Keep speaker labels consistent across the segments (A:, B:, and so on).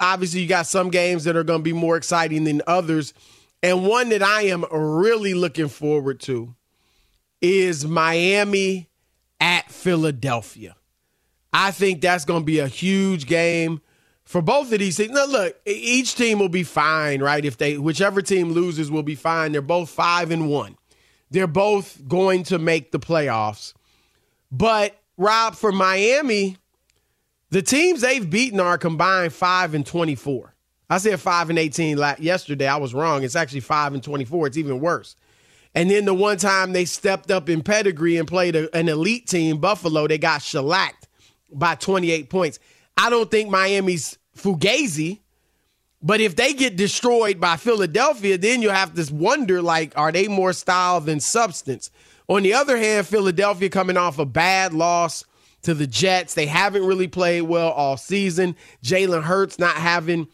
A: Obviously you got some games that are going to be more exciting than others. And one that i am really looking forward to is miami at philadelphia. I think that's going to be a huge game for both of these teams. Now look each team will be fine right? If they whichever team loses will be fine. They're both five and one. They're both going to make the playoffs. But rob for miami the teams they've beaten are combined five and twenty-four. I said five and eighteen yesterday. I was wrong. It's actually five and twenty-four. It's even worse. And then the one time they stepped up in pedigree and played a, an elite team, Buffalo, they got shellacked by twenty-eight points. I don't think Miami's fugazi, but if they get destroyed by Philadelphia, then you have to wonder like, are they more style than substance? On the other hand, Philadelphia coming off a bad loss to the Jets. They haven't really played well all season. Jalen Hurts not having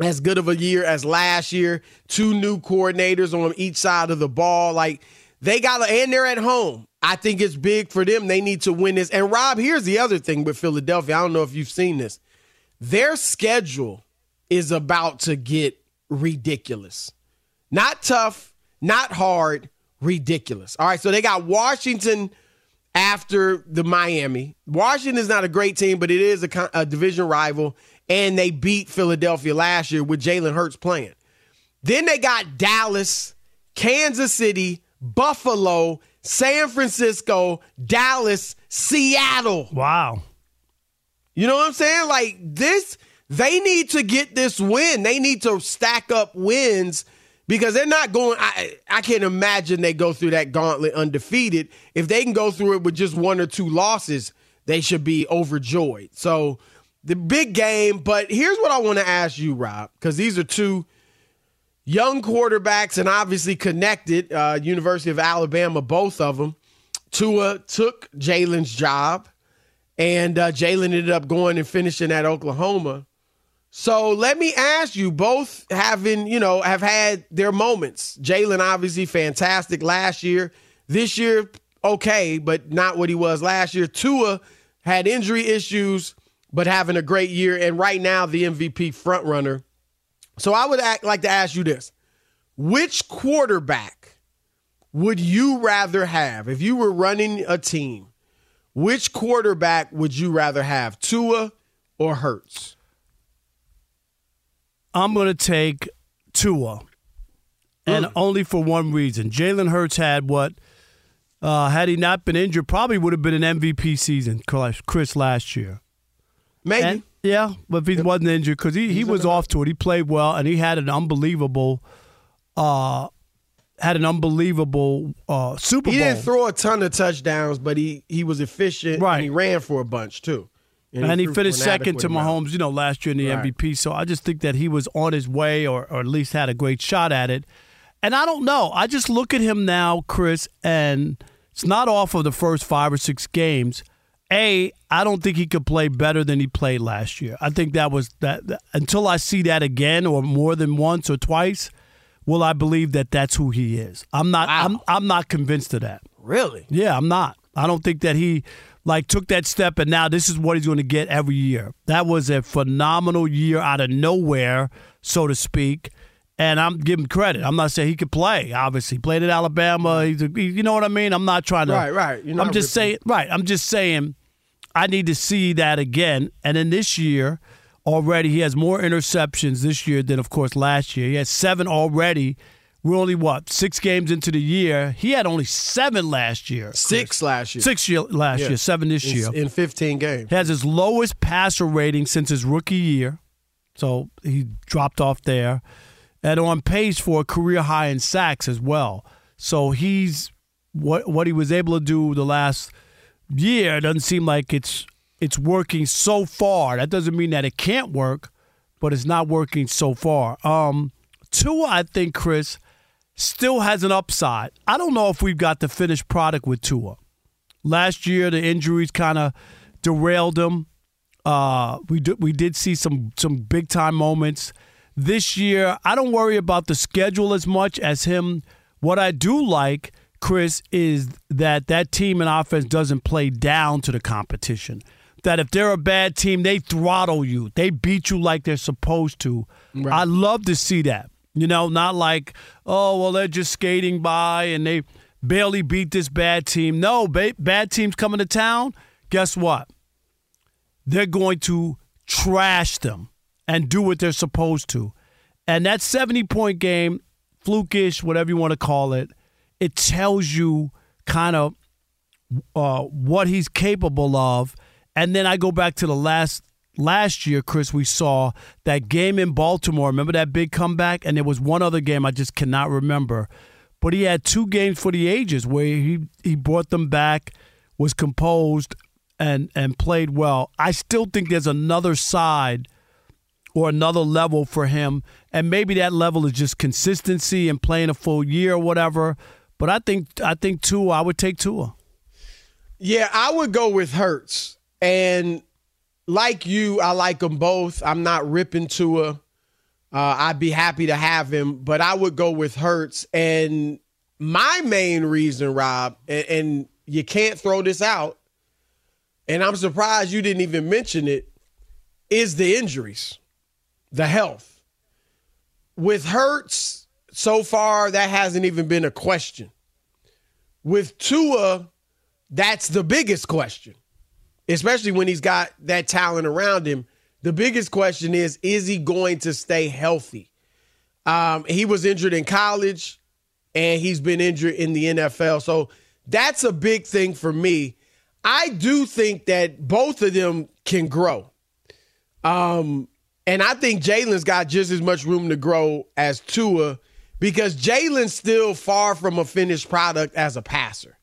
A: as good of a year as last year. Two new coordinators on each side of the ball. Like they got and they're at home. I think it's big for them. They need to win this. And Rob, here's the other thing with Philadelphia. I don't know if you've seen this. Their schedule is about to get ridiculous. Not tough, not hard, ridiculous. All right, so they got Washington after the Miami. Washington is not a great team, but it is a, a division rival, and they beat Philadelphia last year with Jalen Hurts playing. Then they got Dallas, Kansas City, Buffalo, San Francisco, Dallas, Seattle.
B: Wow.
A: You know what I'm saying? Like this, they need to get this win. They need to stack up wins because they're not going. I, I can't imagine they go through that gauntlet undefeated. If they can go through it with just one or two losses, they should be overjoyed. So the big game. But here's what I want to ask you, Rob, because these are two young quarterbacks and obviously connected. Uh, University of Alabama, both of them. Tua took Jalen's job, and uh, Jalen ended up going and finishing at Oklahoma. So let me ask you, both having, you know, have had their moments. Jalen obviously fantastic last year. This year, okay, but not what he was last year. Tua had injury issues, but having a great year. And right now, the MVP frontrunner. So I would act, like to ask you this. Which quarterback would you rather have if you were running a team? Which quarterback would you rather have, Tua or Hurts?
B: I'm going to take Tua, and only for one reason. Jalen Hurts had what, uh, had he not been injured, probably would have been an MVP season, Chris, last year.
A: Maybe.
B: And, yeah, but if he wasn't injured, because he, he was off to it. He played well, and he had an unbelievable, uh, had an unbelievable uh, Super Bowl.
A: he didn't throw a ton of touchdowns, but he he was efficient.
B: Right.
A: And he ran for a bunch too.
B: And, he,
A: threw
B: finished second to
A: adequate amount.
B: Mahomes, you know, last year in the
A: Right.
B: MVP. So I just think that he was on his way or, or at least had a great shot at it. And I don't know. I just look at him now, Chris, and it's not off of the first five or six games. A, I don't think he could play better than he played last year. I think that was that, that- until I see that again or more than once or twice, will I believe that that's who he is? I'm not I'm I'm not convinced of that.
A: Really?
B: Yeah, I'm not. I don't think that he like took that step and now this is what he's going to get every year. That was a phenomenal year out of nowhere, so to speak. And I'm giving credit. I'm not saying he could play. Obviously, played at Alabama. He's a, you know what I mean. I'm not trying to.
A: Right, right.
B: I'm just
A: ripping.
B: saying. Right. I'm just saying. I need to see that again. And then this year, already he has more interceptions this year than, of course, last year. He has seven already. We're only what six games into the year. He had only seven last year.
A: Six last year.
B: Six year last
A: Yeah.
B: year, seven this
A: in,
B: year.
A: in 15 games.
B: He has his lowest passer rating since his rookie year, so he dropped off there, and on pace for a career high in sacks as well. So he's what what he was able to do the last year doesn't seem like it's it's working so far. That doesn't mean that it can't work, but it's not working so far. Um, Tua, I think Chris still has an upside. I don't know if we've got the finished product with Tua. Last year, the injuries kind of derailed him. Uh, we did we did see some some big time moments this year. I don't worry about the schedule as much as him. What I do like, Chris, is that that team and offense doesn't play down to the competition. That if they're a bad team, they throttle you. They beat you like they're supposed to. I love to see that. You know, not like, oh, well, they're just skating by and they barely beat this bad team. No, ba- bad teams coming to town. Guess what? They're going to trash them and do what they're supposed to. And that 70 point game, flukish, whatever you want to call it, it tells you kind of uh, what he's capable of. And then I go back to the last last year, Chris. We saw that game in Baltimore. Remember that big comeback? And there was one other game I just cannot remember. But he had two games for the ages where he he brought them back, was composed, and and played well. I still think there's another side or another level for him, and maybe that level is just consistency and playing a full year or whatever. But I think I think Tua, I would take Tua.
A: Yeah, I would go with Hurts. And like you, I like them both. I'm not ripping Tua. Uh, I'd be happy to have him, but I would go with Hurts. And my main reason, Rob, and, and you can't throw this out, and I'm surprised you didn't even mention it, is the injuries, the health. With Hurts, so far, that hasn't even been a question. With Tua, that's the biggest question, especially when he's got that talent around him. The biggest question is is he going to stay healthy? Um, he was injured in college and he's been injured in the NFL. So that's a big thing for me. I do think that both of them can grow. Um, and I think Jalen's got just as much room to grow as Tua because Jalen's still far from a finished product as a passer.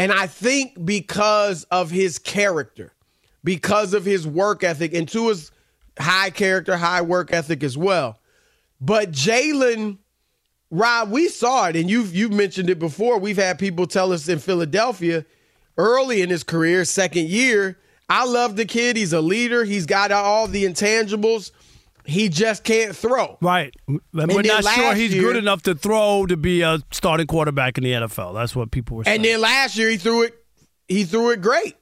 A: And I think because of his character, because of his work ethic, and Tua's high character, high work ethic as well. But Jalen, Rob, we saw it, and you've you've mentioned it before. We've had people tell us in Philadelphia early in his career, second year. I love the kid. He's a leader. He's got all the intangibles. He just can't throw.
B: Right. We're not sure he's
A: year-
B: good enough to throw to be a starting quarterback in the NFL. That's what people were saying.
A: And then last year he threw it. He threw it great.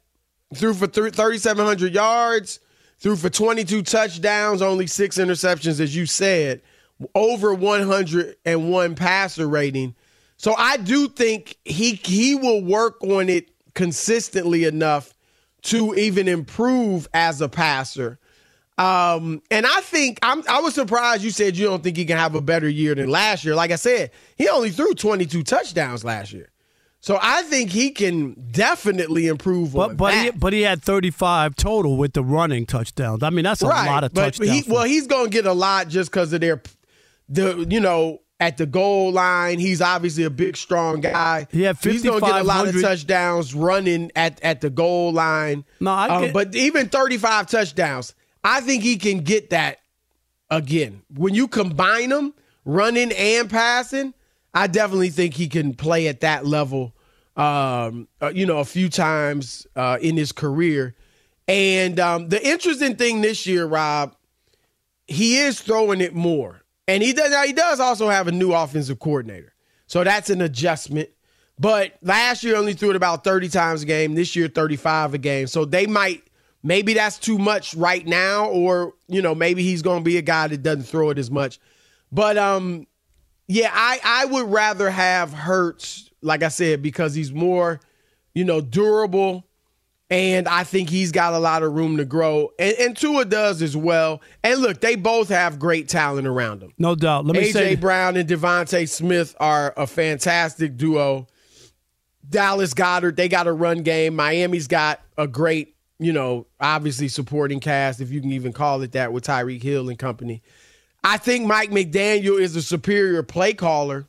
A: Threw for thirty seven hundred yards. Threw for twenty two touchdowns. Only six interceptions, as you said. Over one hundred and one passer rating. So I do think he he will work on it consistently enough to even improve as a passer. Um, and I think I'm I was surprised you said you don't think he can have a better year than last year. Like I said, he only threw 22 touchdowns last year. So I think he can definitely improve
B: but
A: on
B: but
A: that.
B: he, but he had 35 total with the running touchdowns. I mean, that's a
A: right.
B: lot of
A: but
B: touchdowns.
A: he, well, he's going to get a lot just because of their the you know at the goal line. He's obviously a big, strong guy.
B: He had
A: He's going to get a lot of
B: 5,500
A: touchdowns running at, at the goal line.
B: No, I
A: Um, but even 35 touchdowns, I think he can get that again. When you combine them, running and passing, I definitely think he can play at that level. Um, uh, you know, a few times uh, in his career. And um, the interesting thing this year, Rob, he is throwing it more, and he does. He does also have a new offensive coordinator, so that's an adjustment. But last year only threw it about thirty times a game. This year, thirty-five a game. So they might. Maybe that's too much right now, or you know, maybe he's going to be a guy that doesn't throw it as much. But um, yeah, I I would rather have Hurts, like I said, because he's more, you know, durable, and I think he's got a lot of room to grow. And, and Tua does as well. And look, they both have great talent around them.
B: No doubt. Let me
A: AJ
B: say
A: Brown and DeVonta Smith are a fantastic duo. Dallas Goedert, they got a run game. Miami's got a great, you know, obviously supporting cast, if you can even call it that, with Tyreek Hill and company. I think Mike McDaniel is a superior play caller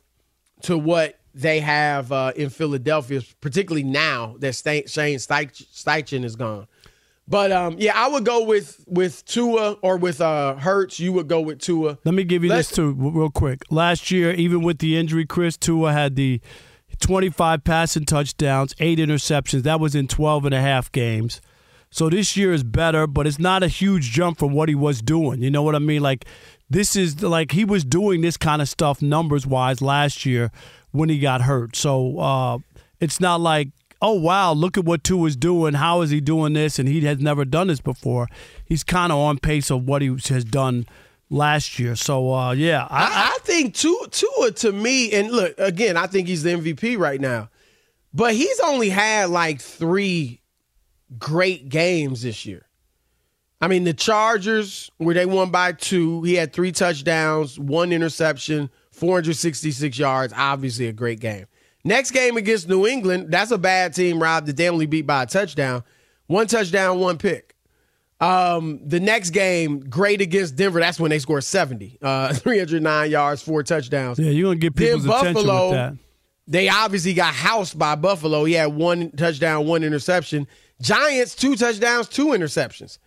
A: to what they have uh, in Philadelphia, particularly now that Sta- Shane Steich- Steichen is gone. But um, yeah, I would go with with Tua or with uh, Hurts. You would go with Tua.
B: Let me give you
A: Let's-
B: this too, real quick. Last year, even with the injury, Chris Tua had the 25 passing touchdowns, eight interceptions. That was in 12 and a half games. So this year is better, but it's not a huge jump from what he was doing. You know what I mean? Like this is like he was doing this kind of stuff numbers wise last year when he got hurt. So uh, it's not like oh wow, look at what Tua is doing. How is he doing this? And he has never done this before. He's kind of on pace of what he has done last year. So uh, yeah, I,
A: I, I think Tua, Tua to me, and look again, I think he's the MVP right now, but he's only had like three great games this year. I mean, the Chargers, where they won by two, he had three touchdowns, one interception, 466 yards. Obviously, a great game. Next game against New England, that's a bad team, Rob, that they only beat by a touchdown. One touchdown, one pick. Um, the next game, great against Denver. That's when they scored 70, uh, 309 yards, four touchdowns.
B: yeah, you're gonna get
A: Then
B: people's attention
A: Buffalo,
B: with that.
A: they obviously got housed by Buffalo. He had one touchdown, one interception. Giants, two touchdowns, two interceptions.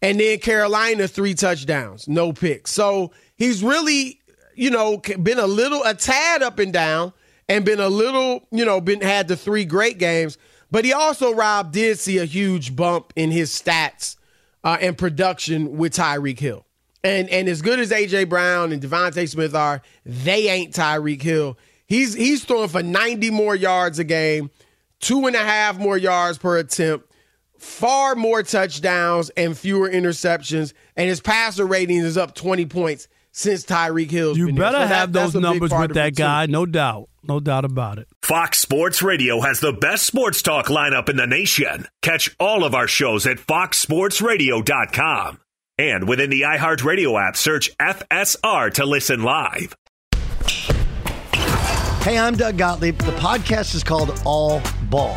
A: And then Carolina, three touchdowns, no picks. So he's really, you know, been a little, a tad up and down and been a little, you know, been had the three great games. But he also, Rob, did see a huge bump in his stats uh, and production with Tyreek Hill. And and as good as AJ Brown and DeVonta Smith are, they ain't Tyreek Hill. He's he's throwing for 90 more yards a game, two and a half more yards per attempt, far more touchdowns and fewer interceptions, and his passer rating is up 20 points since Tyreek Hill's
B: You
A: been
B: better
A: So that-
B: have
A: that's
B: those numbers with that
A: it, too.
B: guy, no doubt, no doubt about it.
C: Fox Sports Radio has the best sports talk lineup in the nation. Catch all of our shows at foxsportsradio.com. And within the iHeartRadio app, search FSR to listen live.
D: Hey, I'm Doug Gottlieb. The podcast is called All Ball.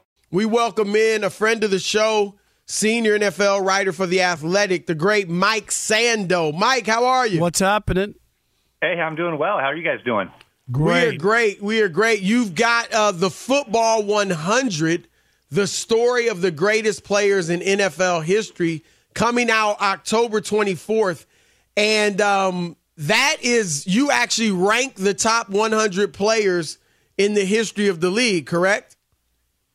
A: We welcome in a friend of the show, senior NFL writer for The Athletic, the great Mike Sando. Mike, how are you?
B: What's happening?
E: Hey, I'm doing well. How are you guys doing?
A: Great. We are great. We are great. You've got uh, the Football 100, the story of the greatest players in NFL history, coming out October 24th. And um, that is, you actually rank the top 100 players in the history of the league, correct?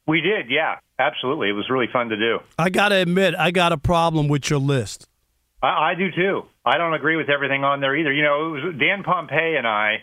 E: We did, yeah, absolutely. It was really fun to do.
B: I got to admit, I got a problem with your list.
E: I, I, do too. I don't agree with everything on there either. You know, it was Dan Pompei and I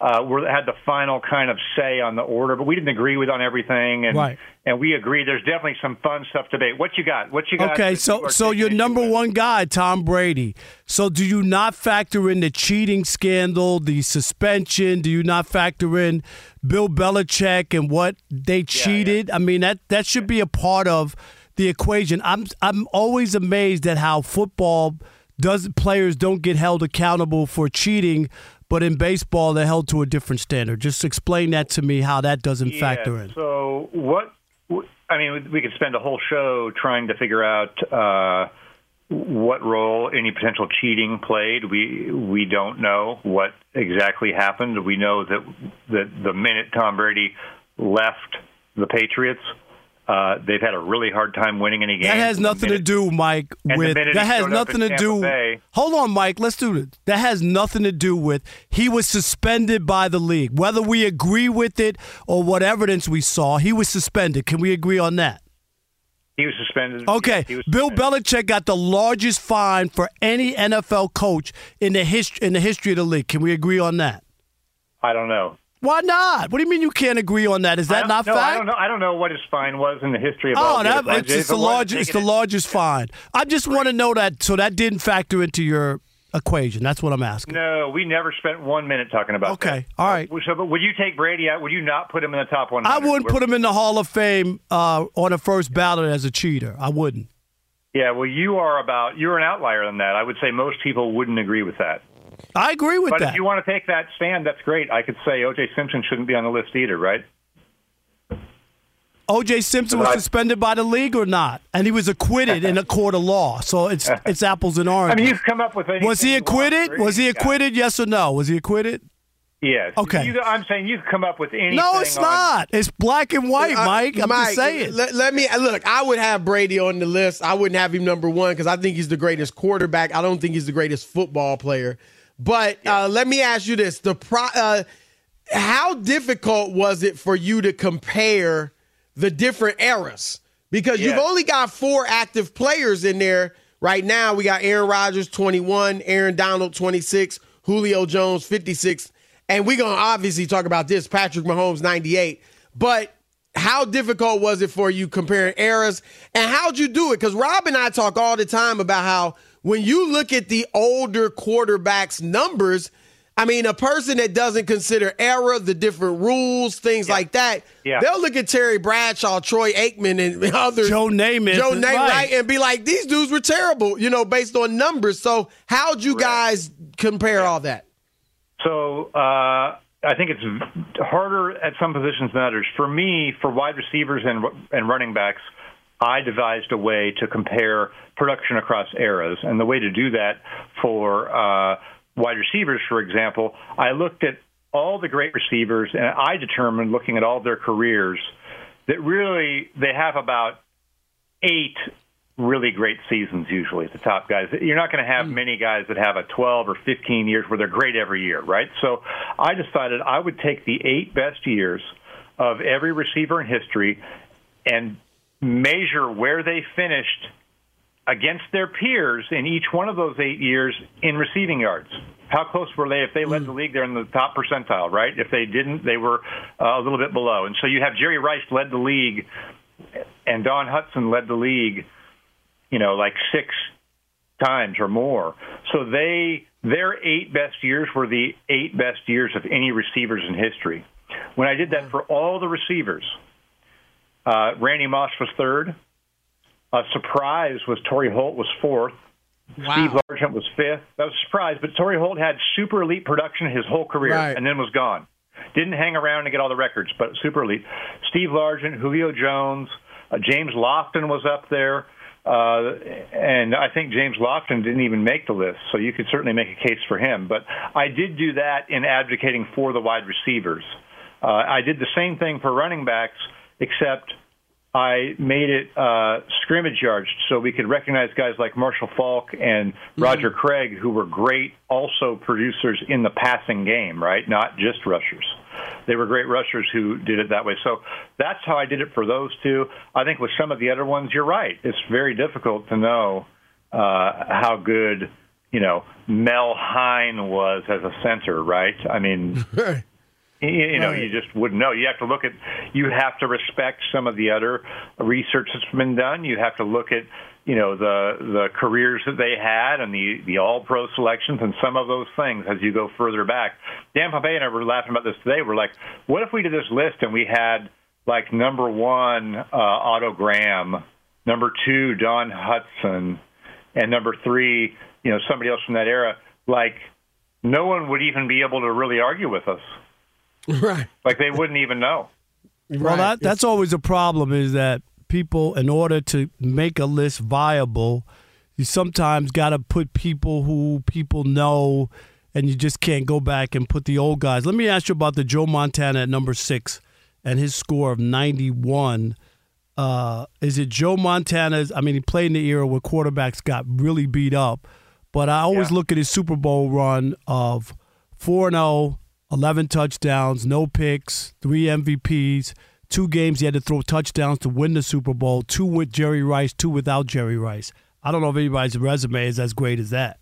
E: uh, were had the final kind of say on the order, but we didn't agree with on everything, and
B: right.
E: and we agreed. There's definitely some fun stuff to debate. What you got? What you got?
B: Okay, so so your number
E: with?
B: one guy, Tom Brady. So do you not factor in the cheating scandal, the suspension? Do you not factor in Bill Belichick and what they cheated?
E: Yeah, yeah.
B: I mean that that should be a part of the equation. I'm I'm always amazed at how football does players don't get held accountable for cheating but in baseball they're held to a different standard. Just explain that to me how that doesn't
E: yeah,
B: factor in.
E: So what? I mean, we could spend a whole show trying to figure out uh, what role any potential cheating played. We we don't know what exactly happened. We know that that the minute Tom Brady left the Patriots, uh, they've had a really hard time winning any games.
B: That has nothing to do, Mike. With that has nothing to do.
E: Bay,
B: hold on, Mike. Let's do this. That has nothing to do with he was suspended by the league. Whether we agree with it or what evidence we saw, he was suspended. Can we agree on that?
E: He was suspended.
B: Okay,
E: was
B: Bill
E: suspended.
B: Belichick got the largest fine for any NFL coach in the history in the history of the league. Can we agree on that?
E: I don't know.
B: Why not? What do you mean you can't agree on that? Is that not
E: no,
B: fact?
E: I don't know. I don't know what his fine was in the history of
B: Oh,
E: all
B: that,
E: the
B: it's, it's the largest. It's the largest fine. I just want to know that, so that didn't factor into your equation. That's what I'm asking.
E: No, we never spent one minute talking about.
B: Okay,
E: that.
B: all right.
E: So, but would you take Brady out? Would you not put him in the top one?
B: I wouldn't put him in the Hall of Fame uh, on the first ballot as a cheater. I wouldn't.
E: Yeah, well, you are about you're an outlier in that. I would say most people wouldn't agree with that.
B: I agree with that.
E: but
B: that.
E: if you want to take that stand, that's great. I could say O.J. Simpson shouldn't be on the list either, right?
B: O.J. Simpson was suspended by the league or not, and he was acquitted in a court of law. So it's it's apples and oranges.
E: I mean, you've come up with anything
B: was he
E: you want,
B: acquitted?
E: right?
B: Was he
E: Yeah.
B: acquitted? Yes or no? Was he acquitted?
E: Yes.
B: Okay.
E: You, I'm saying you've come up with anything.
B: No, it's
E: on-
B: not. It's black and white,
A: Uh,
B: Mike. I'm
A: Mike,
B: just saying.
A: Let, let me look. I would have Brady on the list. I wouldn't have him number one because I think he's the greatest quarterback. I don't think he's the greatest football player. But uh, let me ask you this: the pro, uh, how difficult was it for you to compare the different eras? Because you've only got four active players in there right now. We got Aaron Rodgers, twenty-one, Aaron Donald, twenty-six, Julio Jones, fifty-six, and we're gonna obviously talk about this: Patrick Mahomes, ninety-eight. But how difficult was it for you comparing eras and how'd you do it because rob and i talk all the time about how when you look at the older quarterbacks numbers i mean a person that doesn't consider era the different rules things like that
E: Yeah.
A: they'll look at terry bradshaw troy aikman and others
B: Joe Namath,
A: joe Namath,
B: right.
A: right and be like these dudes were terrible you know based on numbers so how'd you guys compare all that
E: So uh, I think it's harder at some positions than others. For me, for wide receivers and and running backs, I devised a way to compare production across eras, and the way to do that for uh, wide receivers, for example, I looked at all the great receivers, and I determined, looking at all their careers, that really they have about eight really great seasons usually the top guys. You're not going to have many guys that have a 12 or 15 years where they're great every year right? So i decided i would take the eight best years of every receiver in history and measure where they finished against their peers in each one of those eight years in receiving yards. How close were they? If they led the league, they're in the top percentile, right? If they didn't, they were uh, a little bit below. And so you have Jerry Rice led the league and Don Hutson led the league, you know, like six times or more. So they their eight best years were the eight best years of any receivers in history. When I did that for all the receivers, uh, Randy Moss was third. A surprise was Torry Holt was fourth.
A: Wow.
E: Steve Largent was fifth. That was a surprise, but Torry Holt had super elite production his whole career
A: Right.
E: and then was gone. Didn't hang around to get all the records, but super elite. Steve Largent, Julio Jones, uh, James Lofton was up there. Uh, and I think James Lofton didn't even make the list, so you could certainly make a case for him. But I did do that in advocating for the wide receivers. Uh, I did the same thing for running backs, except I made it uh, scrimmage yards so we could recognize guys like Marshall Faulk and Roger Craig, who were great also producers in the passing game, right? Not just rushers. They were great rushers who did it that way. So that's how I did it for those two. I think with some of the other ones, you're right. It's very difficult to know uh, how good, you know, Mel Hein was as a center, right? I mean, you, know, you just wouldn't know. You have to look at, you have to respect some of the other research that's been done. You have to look at, you know, the the careers that they had and the the All Pro selections and some of those things as you go further back. Dan Pompei and I were laughing about this today. We're like, what if we did this list and we had like number one uh, Otto Graham, number two Don Hutson, and number three, you know, somebody else from that era. Like, no one would even be able to really argue with us.
A: Right.
E: Like they wouldn't even know.
B: Well, that, that's always a problem is that people, in order to make a list viable, you sometimes got to put people who people know, and you just can't go back and put the old guys. Let me ask you about the Joe Montana at number six and his score of 91. Uh, is it Joe Montana's? I mean, he played in the era where quarterbacks got really beat up, but I always look at his Super Bowl run of 4 0, 11 touchdowns, no picks, three MVPs, two games he had to throw touchdowns to win the Super Bowl, two with Jerry Rice, two without Jerry Rice. I don't know if anybody's resume is as great as that.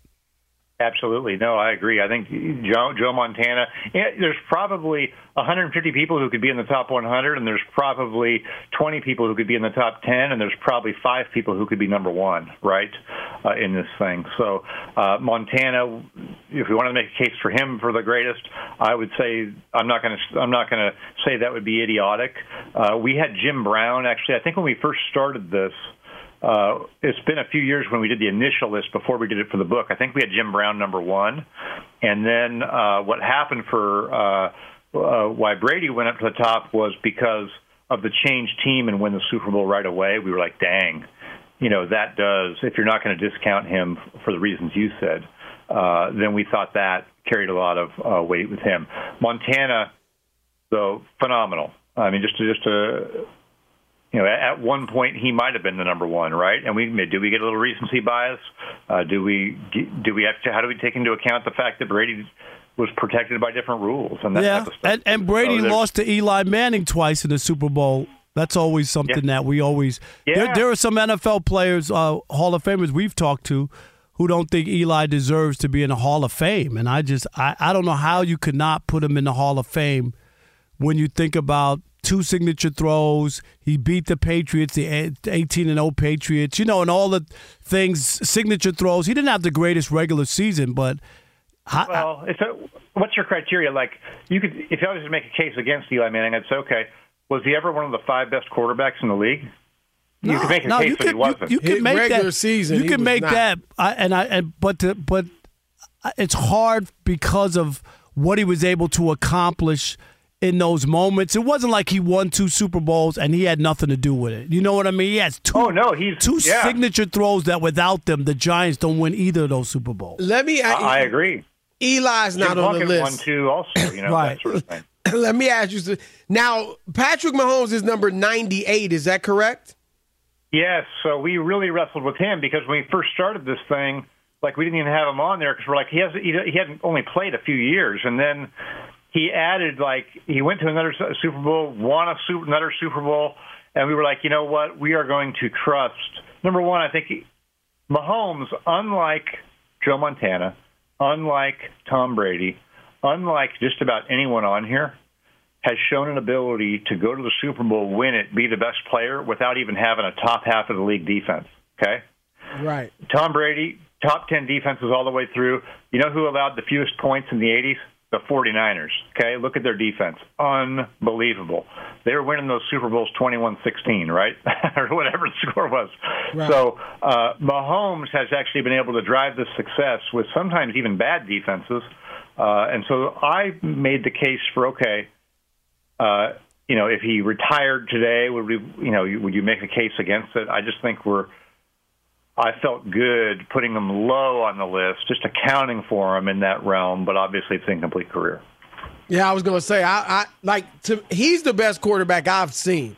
E: Absolutely. No, I agree. I think Joe, Joe Montana, there's probably 150 people who could be in the top 100, and there's probably 20 people who could be in the top 10, and there's probably five people who could be number one, right, uh, in this thing. So uh, Montana, if we wanted to make a case for him for the greatest, I would say I'm not going to I'm not going to say that would be idiotic. Uh, we had Jim Brown actually. I think when we first started this. Uh, it's been a few years when we did the initial list before we did it for the book. I think we had Jim Brown number one, and then uh, what happened for uh, uh, why Brady went up to the top was because of the change team and win the Super Bowl right away. We were like, dang, you know that does. If you're not going to discount him for the reasons you said, uh, then we thought that carried a lot of uh, weight with him. Montana, though, phenomenal. I mean, just to, just to you know, at one point he might have been the number one, right? And we do we get a little recency bias? Uh, do we do we have to? How do we take into account the fact that Brady was protected by different rules and that
B: yeah,
E: type of stuff?
B: and, and Brady
E: So
B: lost to Eli Manning twice in the Super Bowl. That's always something that we always. There,
E: Yeah.
B: there are some NFL players, uh, Hall of Famers we've talked to, who don't think Eli deserves to be in the Hall of Fame, and I just I, I don't know how you could not put him in the Hall of Fame when you think about two signature throws. He beat the Patriots, the 18 and 0 Patriots, you know, and all the things, signature throws. He didn't have the greatest regular season, but I,
E: Well, it's a, what's your criteria? Like, you could, if you always make a case against Eli Manning, I'd say, okay, was he ever one of the five best quarterbacks in the league? you could make a
B: no,
E: case
B: you
E: that
B: could,
E: he wasn't.
B: You, you can make
A: regular
B: that.
A: season,
B: you
A: he
B: can make
A: not.
B: that. I, and I and but to, but it's hard because of what he was able to accomplish in those moments. It wasn't like he won two Super Bowls and he had nothing to do with it. You know what I mean? He has two.
E: Oh, no, he's-
B: two
E: yeah.
B: signature throws that without them, the Giants don't win either of those Super Bowls.
A: Let me.
E: I, I agree.
A: Eli's not
E: Jim
A: on the list.
E: won too, also. You know,
B: Right.
E: that sort of thing.
A: Let me ask you. Now, Patrick Mahomes is number 98. Is that correct?
E: Yes, so we really wrestled with him because when we first started this thing, like we didn't even have him on there because we're like he has he, he hadn't only played a few years, and then he added like he went to another Super Bowl, won a super, another Super Bowl, and we were like, you know what, we are going to trust. Number one, I think he, Mahomes, unlike Joe Montana, unlike Tom Brady, unlike just about anyone on here, has shown an ability to go to the Super Bowl, win it, be the best player without even having a top half of the league defense. Okay?
A: Right.
E: Tom Brady, top 10 defenses all the way through. You know who allowed the fewest points in the 80s? The 49ers. Okay? Look at their defense. Unbelievable. They were winning those Super Bowls 21 16, right? or whatever the score was.
A: Right.
E: So uh, Mahomes has actually been able to drive this success with sometimes even bad defenses. Uh, and so I made the case for okay, uh, you know, if he retired today, would we, you know, would you make a case against it? I just think we're. I felt good putting him low on the list, just accounting for him in that realm, but obviously it's incomplete career.
A: Yeah, I was gonna say I, I like to, he's the best quarterback I've seen,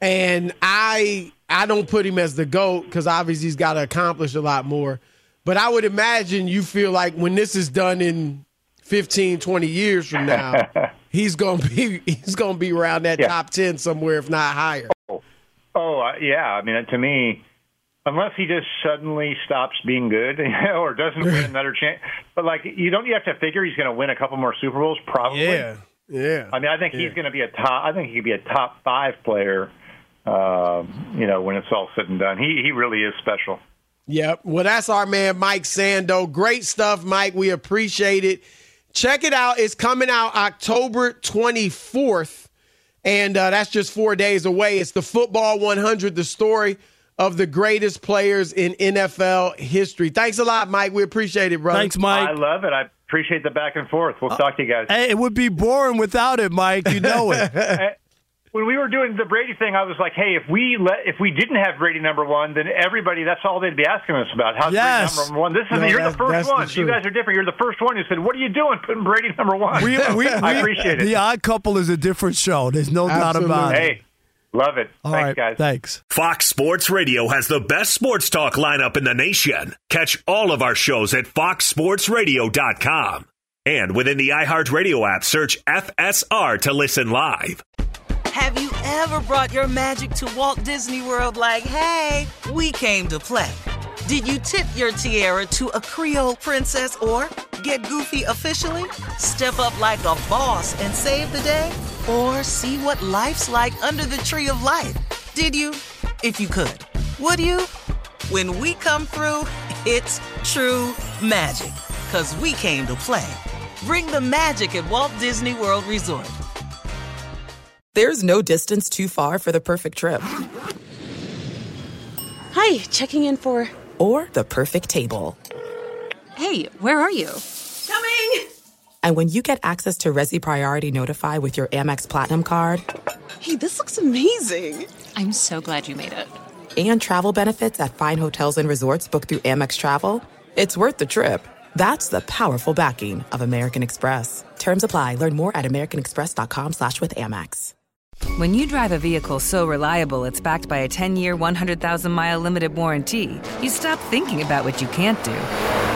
A: and I I don't put him as the goat because obviously he's got to accomplish a lot more. But I would imagine you feel like when this is done in 15, 20 years from now, he's gonna be he's gonna be around that
E: Yeah.
A: top ten somewhere, if not higher.
E: Oh uh, yeah, I mean to me, unless he just suddenly stops being good or doesn't win another chance, but like you don't you have to figure he's going to win a couple more Super Bowls probably.
A: Yeah, yeah.
E: I mean, I think
A: Yeah.
E: he's going to be a top. I think he could be a top five player. Uh, you know, when it's all said and done, he he really is special.
A: Yep. Well, that's our man, Mike Sando. Great stuff, Mike. We appreciate it. Check it out. It's coming out October 24th, and uh, that's just four days away. It's the Football 100, the story of the greatest players in NFL history. Thanks a lot, Mike. We appreciate it, brother.
B: Thanks, Mike.
E: I love it. I appreciate the back and forth. We'll uh, talk to you guys.
B: Hey, it would be boring without it, Mike. You know it.
E: when we were doing the Brady thing, I was like, "Hey, if we let, if we didn't have Brady number one, then everybody that's all they'd be asking us about. How's
B: Yes.
E: Brady number one? This is
A: No,
E: you're the first
A: that's the
E: one. you guys are different. You're the first one who said, "What are you doing, putting Brady number one?"
B: We,
E: So,
B: we,
E: I
B: we-
E: appreciate it.
B: The Odd Couple is a different show. There's no doubt about it.
E: Hey, love it.
B: All
E: Thanks,
B: right,
E: guys.
B: thanks.
C: Fox Sports Radio has the best sports talk lineup in the nation. Catch all of our shows at foxsportsradio.com. And within the iHeartRadio app, search FSR to listen live.
F: Have you ever brought your magic to Walt Disney World like, hey, we came to play? Did you tip your tiara to a Creole princess or get goofy officially? Step up like a boss and save the day? Or see what life's like under the tree of life? Did you? If you could. Would you? When we come through, it's true magic. Cause we came to play. Bring the magic at Walt Disney World Resort.
G: There's no distance too far for the perfect trip.
H: Hi, checking in for.
G: Or the perfect table.
H: Hey, where are you?
F: Coming!
G: And when you get access to Resy Priority Notify with your Amex Platinum card
H: Hey, this looks amazing. I'm so glad you made it.
G: and travel benefits at fine hotels and resorts booked through Amex Travel, it's worth the trip. That's the powerful backing of American Express. Terms apply. Learn more at americanexpress.com slash with Amex.
I: When you drive a vehicle so reliable it's backed by a 10 year, 100,000 mile limited warranty, you stop thinking about what you can't do and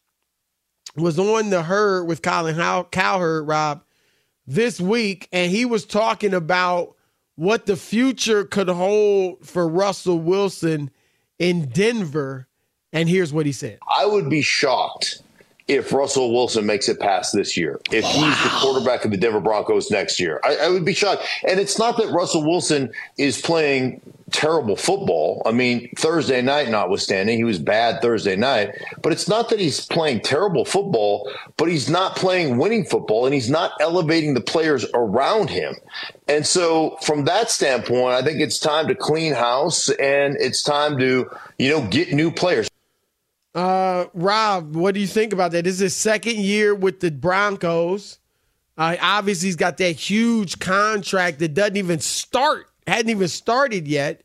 A: was on the herd with Colin How- Cowherd, Rob, this week, and he was talking about what the future could hold for Russell Wilson in Denver. And here's what he said.
J: I would be shocked if Russell Wilson makes it past this year. If he's the quarterback of the Denver Broncos next year, I, I would be shocked. And it's not that Russell Wilson is playing terrible football. I mean, Thursday night notwithstanding, he was bad Thursday night. But it's not that he's playing terrible football, but he's not playing winning football and he's not elevating the players around him. And so, from that standpoint, I think it's time to clean house and it's time to, you know, get new players.
A: Uh, Rob, what do you think about that? This is his second year with the Broncos. Uh, obviously, he's got that huge contract that doesn't even start, hadn't even started yet.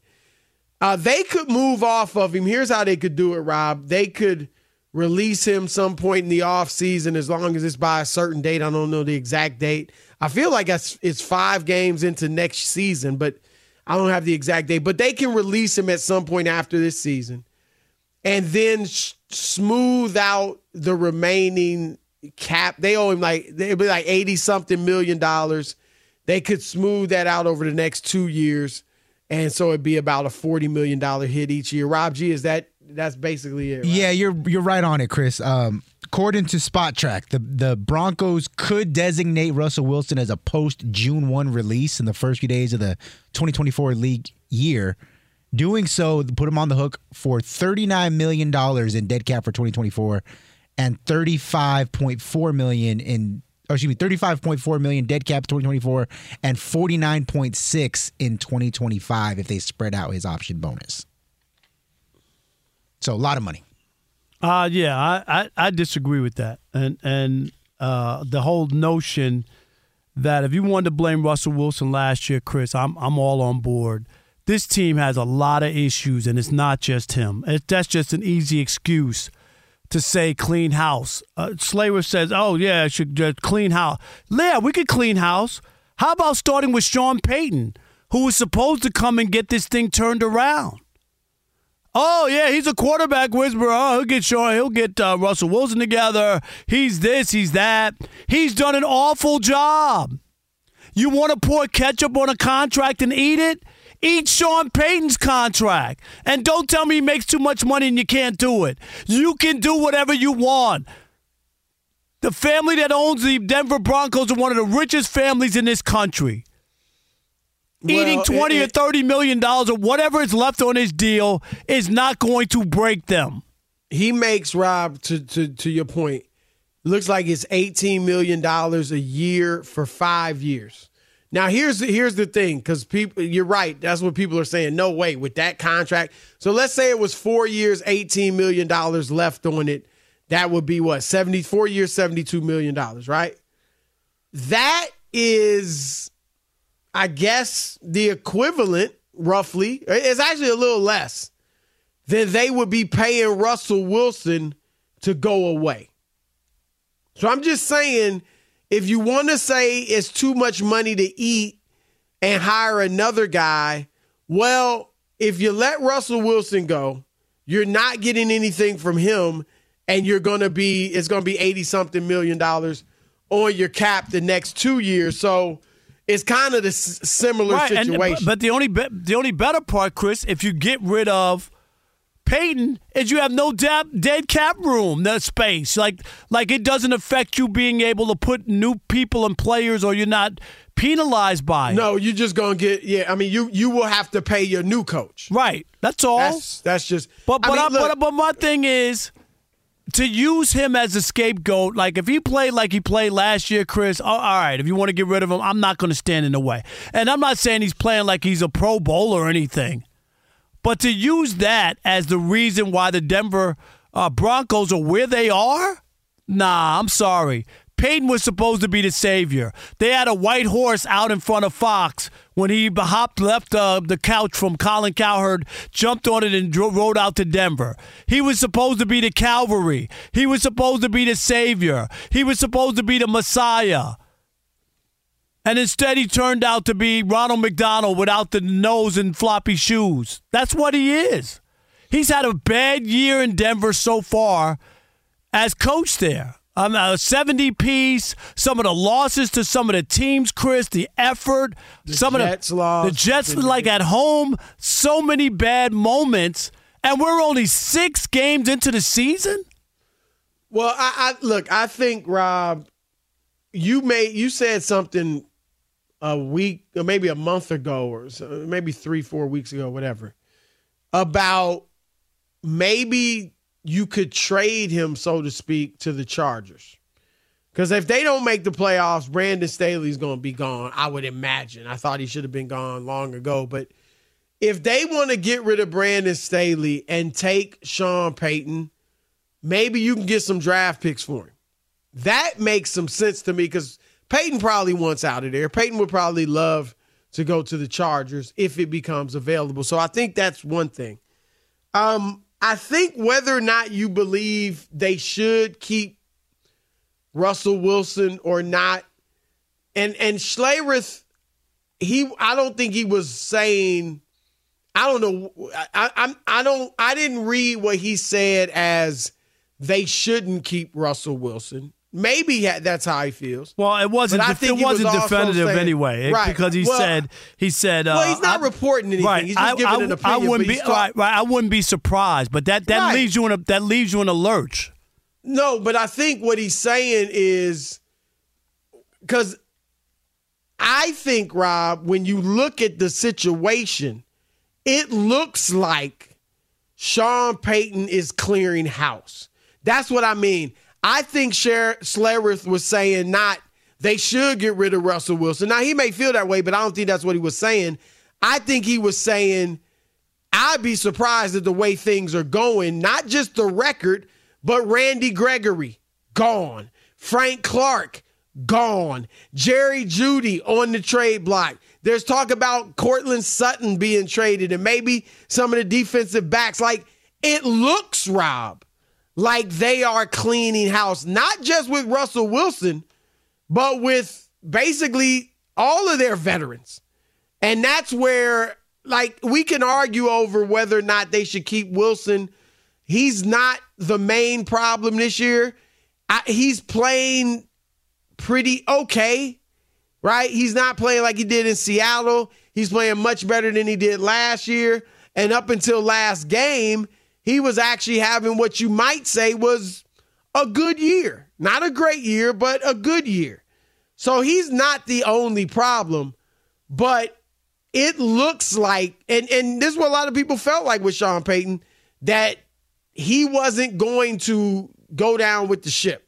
A: Uh, they could move off of him. Here's how they could do it, Rob. They could release him some point in the offseason as long as it's by a certain date. I don't know the exact date. I feel like it's, it's five games into next season, but I don't have the exact date, but they can release him at some point after this season and then smooth out the remaining cap. They owe him like, they'd be like 80 something million dollars. They could smooth that out over the next two years. And so it'd be about a $40 million hit each year. Rob G, is that, that's basically it. Right?
K: Yeah, you're you're right on it, Chris. Um, according to Spotrac, the the Broncos could designate Russell Wilson as a post June one release in the first few days of the 2024 league year. Doing so, put him on the hook for 39 million dollars in dead cap for 2024, and 35.4 million in. Or excuse me, 35.4 million dead cap 2024 and 49.6 in 2025 if they spread out his option bonus. So a lot of money.
B: Uh yeah, I, I, I disagree with that. And and uh, the whole notion that if you wanted to blame Russell Wilson last year, Chris, I'm I'm all on board. This team has a lot of issues, and it's not just him. It, that's just an easy excuse to say clean house. Uh, Slayer says, "Oh yeah, I should just clean house." Yeah, we could clean house. How about starting with Sean Payton, who was supposed to come and get this thing turned around? Oh yeah, he's a quarterback whisperer. Oh, he'll get Sean, he'll get uh, Russell Wilson together. He's this, he's that. He's done an awful job. You want to pour ketchup on a contract and eat it? Eat Sean Payton's contract. And don't tell me he makes too much money and you can't do it. You can do whatever you want. The family that owns the Denver Broncos are one of the richest families in this country. Eating
A: Well,
B: twenty
A: it-
B: or thirty million dollars or whatever is left on his deal is not going to break them.
A: he makes Rob to to to your point. Looks like it's eighteen million dollars a year for five years. Now here's the, here's the thing, because people, you're right. That's what people are saying. No way with that contract. So let's say it was four years, eighteen million dollars left on it. That would be what seventy four years, seventy two million dollars, right? That is, I guess, the equivalent, roughly. It's actually a little less than they would be paying Russell Wilson to go away. So I'm just saying, if you want to say it's too much money to eat and hire another guy, well, if you let Russell Wilson go, you're not getting anything from him, and you're going to be, it's going to be 80 something million dollars on your cap the next two years. So it's kind of the s- similar
B: and-
A: situation.
B: but the only be- the only better part, Chris, if you get rid of Payton, is you have no da- dead cap room, the space. Like like it doesn't affect you being able to put new people and players, or you're not penalized by. it.
A: No, you're just gonna get yeah. I mean, you you will have to pay your new coach.
B: Right. That's all.
A: That's that's just.
B: But but,
A: I mean,
B: I,
A: look,
B: but but my thing is to use him as a scapegoat. Like if he played like he played last year, Chris. all- all right, if you want to get rid of him, I'm not going to stand in the way. And I'm not saying he's playing like he's a Pro Bowler or anything. But to use that as the reason why the Denver uh, Broncos are where they are, nah, I'm sorry. Payton was supposed to be the savior. They had a white horse out in front of Fox when he hopped, left uh, the couch from Colin Cowherd, jumped on it, and dro- rode out to Denver. He was supposed to be the Calvary. He was supposed to be the savior. He was supposed to be the Messiah. And instead, he turned out to be Ronald McDonald without the nose and floppy shoes. That's what he is. He's had a bad year in Denver so far as coach there. I'm a 70 piece, some of the losses to some of the teams, Chris, the effort, some
A: Jets
B: of the,
A: lost.
B: the Jets, like at home, so many bad moments, and we're only six games into the season.
A: Well, I, I look. I think Rob, you made you said something a week or maybe a month ago or so, maybe three, four weeks ago, whatever, about maybe you could trade him, so to speak, to the Chargers. Because if they don't make the playoffs, Brandon Staley's going to be gone. I would imagine. I thought he should have been gone long ago, but if they want to get rid of Brandon Staley and take Sean Payton, maybe you can get some draft picks for him. That makes some sense to me because Payton probably wants out of there. Payton would probably love to go to the Chargers if it becomes available. So I think that's one thing. Um, I think whether or not you believe they should keep Russell Wilson or not, and and Schlereth, he I don't think he was saying I don't know I, I'm I don't I didn't read what he said as they shouldn't keep Russell Wilson. Maybe that's how he feels.
B: Well, it wasn't.
A: I
B: Def-
A: think
B: it
A: was
B: wasn't
A: also
B: definitive
A: saying-
B: anyway,
A: Right.
B: because he
A: Well,
B: said he said. Uh,
A: well, he's not
B: I-
A: reporting anything.
B: Right.
A: He's just
B: I,
A: giving
B: I,
A: an
B: I
A: opinion.
B: wouldn't be right, right. I wouldn't be surprised, but that that
A: Right.
B: leaves you in a that leaves you in a lurch.
A: No, but I think what he's saying is because I think, Rob, when you look at the situation, it looks like Sean Payton is clearing house. That's what I mean. I think Sher- Schlereth was saying not they should get rid of Russell Wilson. Now, he may feel that way, but I don't think that's what he was saying. I think he was saying, I'd be surprised at the way things are going, not just the record, but Randy Gregory, gone. Frank Clark, gone. Jerry Jeudy on the trade block. There's talk about Courtland Sutton being traded and maybe some of the defensive backs. Like, it looks, Rob, like they are cleaning house, not just with Russell Wilson, but with basically all of their veterans. And that's where, like, we can argue over whether or not they should keep Wilson. He's not the main problem this year. I, he's playing pretty okay, right? He's not playing like he did in Seattle. He's playing much better than he did last year. And up until last game, he was actually having what you might say was a good year. Not a great year, but a good year. So he's not the only problem, but it looks like, and, and this is what a lot of people felt like with Sean Payton, that he wasn't going to go down with the ship.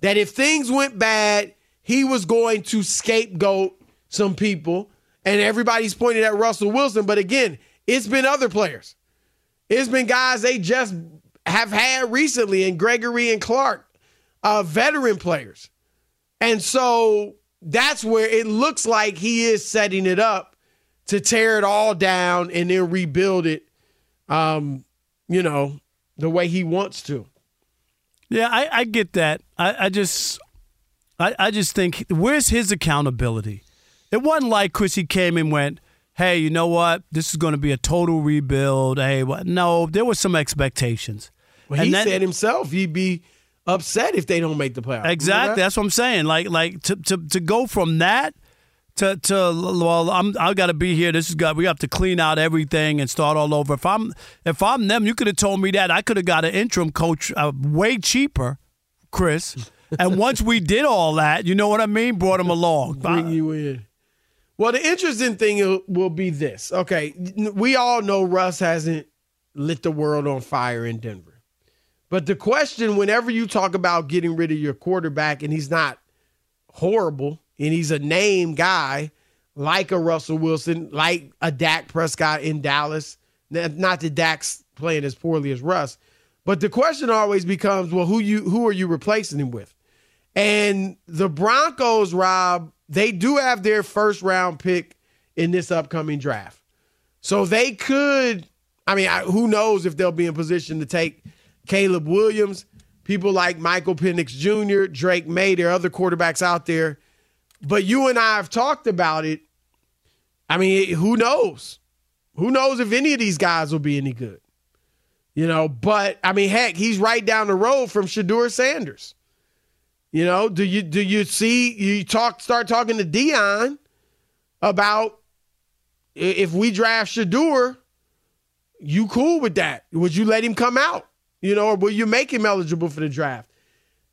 A: That if things went bad, he was going to scapegoat some people, and everybody's pointed at Russell Wilson. But again, it's been other players. It's been guys they just have had recently, and Gregory and Clark, uh, veteran players. And so that's where it looks like he is setting it up to tear it all down and then rebuild it, um, you know, the way he wants to.
B: Yeah, I, I get that. I, I just I, I just think where's his accountability? It wasn't like Chris he came and went, Hey, you know what? This is gonna be a total rebuild. Hey, what no, there were some expectations.
A: Well, he
B: that-
A: said himself he'd be upset if they don't make the playoffs.
B: Exactly.
A: That?
B: That's what I'm saying. Like like to to, to go from that to to well, I'm I got to be here. This is got we have to clean out everything and start all over. If I'm if I'm them, you could have told me that I could have got an interim coach uh, way cheaper, Chris. and once we did all that, you know what I mean, brought him along.
A: Bring you in. Well, the interesting thing will- be this. Okay, we all know Russ hasn't lit the world on fire in Denver. But the question, whenever you talk about getting rid of your quarterback and he's not horrible and he's a name guy like a Russell Wilson, like a Dak Prescott in Dallas, not that Dak's playing as poorly as Russ, but the question always becomes, well, who you who are you replacing him with? And the Broncos, Rob, they do have their first round pick in this upcoming draft. So they could, I mean, I- who knows if they'll be in position to take Caleb Williams, people like Michael Penix Jr., Drake Maye, there are other quarterbacks out there. But you and I have talked about it. I mean, who knows? Who knows if any of these guys will be any good? You know, but I mean, heck, he's right down the road from Shedeur Sanders. You know, do you do you see you talk start talking to Deion about if we draft Shedeur, you cool with that? Would you let him come out? You know, or will you make him eligible for the draft?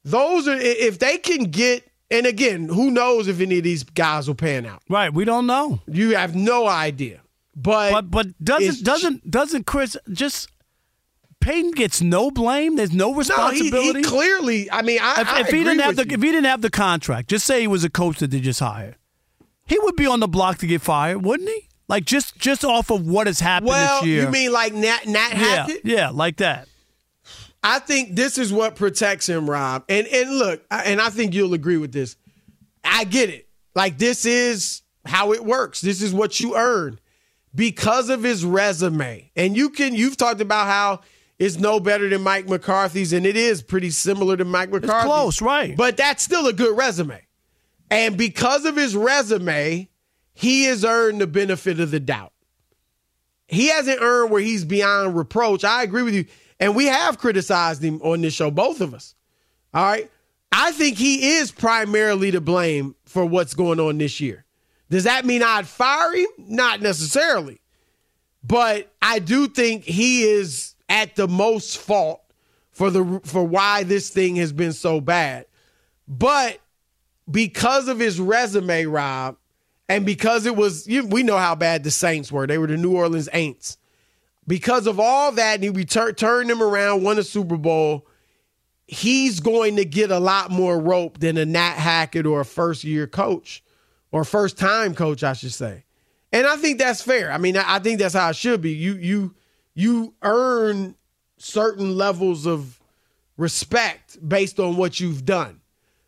A: Those are if they can get and again, who knows if any of these guys will pan out?
B: Right, we don't know.
A: You have no idea. But
B: but but doesn't doesn't doesn't Chris just Payton gets no blame. There's no
A: No, he,
B: responsibility.
A: he clearly. I mean, I,
B: if,
A: I
B: if he didn't have the
A: you.
B: if he didn't have the contract, just say he was a coach that they just hired, he would be on the block to get fired, wouldn't he? Like just just off of what has happened
A: well,
B: this year.
A: you mean like Nat Nat
B: yeah,
A: Hackett?
B: yeah, like that.
A: I think this is what protects him, Rob. And and look, and I think you'll agree with this. I get it. Like this is how it works. This is what you earn because of his resume. And you can you've talked about how it's no better than Mike McCarthy's, and it is pretty similar to Mike McCarthy.
B: close, right?
A: But that's still a good resume. And because of his resume, he has earned the benefit of the doubt. He hasn't earned where he's beyond reproach. I agree with you. And we have criticized him on this show, both of us. All right. I think he is primarily to blame for what's going on this year. Does that mean I'd fire him? Not necessarily. But I do think he is at the most fault for the for why this thing has been so bad. But because of his resume, Rob, and because it was, you, we know how bad the Saints were. They were the New Orleans Aints. Because of all that, and he returned, turned them around, won a Super Bowl. He's going to get a lot more rope than a Nat Hackett or a first year coach or first time coach, I should say. And I think that's fair. I mean, I think that's how it should be. You you you earn certain levels of respect based on what you've done.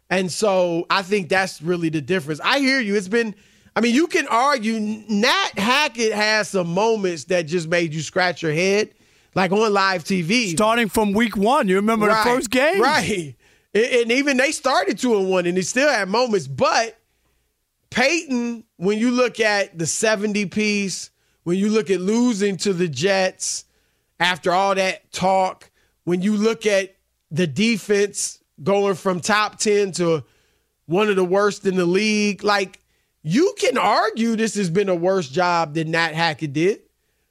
A: And so I think that's really the difference. I hear you. It's been, I mean, you can argue Nat Hackett has some moments that just made you scratch your head, like on live TV.
B: Starting from week one. You remember
A: right,
B: the first game?
A: Right. And even they started two and one and he still had moments. But Payton, when you look at the 70 piece, when you look at losing to the Jets after all that talk, when you look at the defense going from top 10 to one of the worst in the league. Like, you can argue this has been a worse job than Nat Hackett did,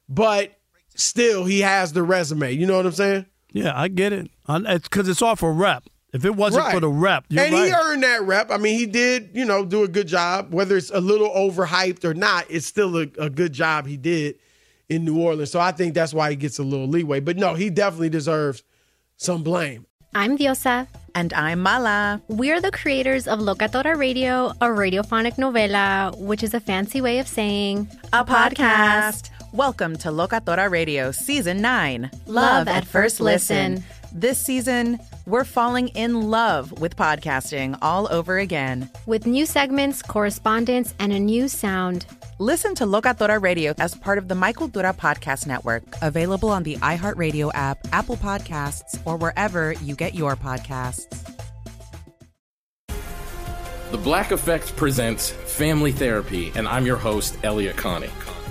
A: but still, he has the resume. You know what I'm saying?
B: Yeah, I get it. It's because it's all for rep. If it wasn't
A: Right.
B: for the rep, you're
A: and
B: right.
A: he earned that rep. I mean, he did, you know, do a good job. Whether it's a little overhyped or not, it's still a, a good job he did in New Orleans. So I think that's why he gets a little leeway. But no, he definitely deserves some blame.
L: I'm Diosa. And I'm Mala. We're the creators of Locatora Radio, a radiophonic novela, which is a fancy way of saying
G: A podcast. Welcome to Locatora Radio Season 9
L: Love at First Listen.
G: This season, we're falling in love with podcasting all over again.
L: with new segments, correspondence, and a new sound.
G: Listen to Locatora Radio as part of the My Cultura Podcast Network, available on the iHeartRadio app, Apple Podcasts, or wherever you get your podcasts.
M: The Black Effect presents Family Therapy, and I'm your host, Elliott Connie.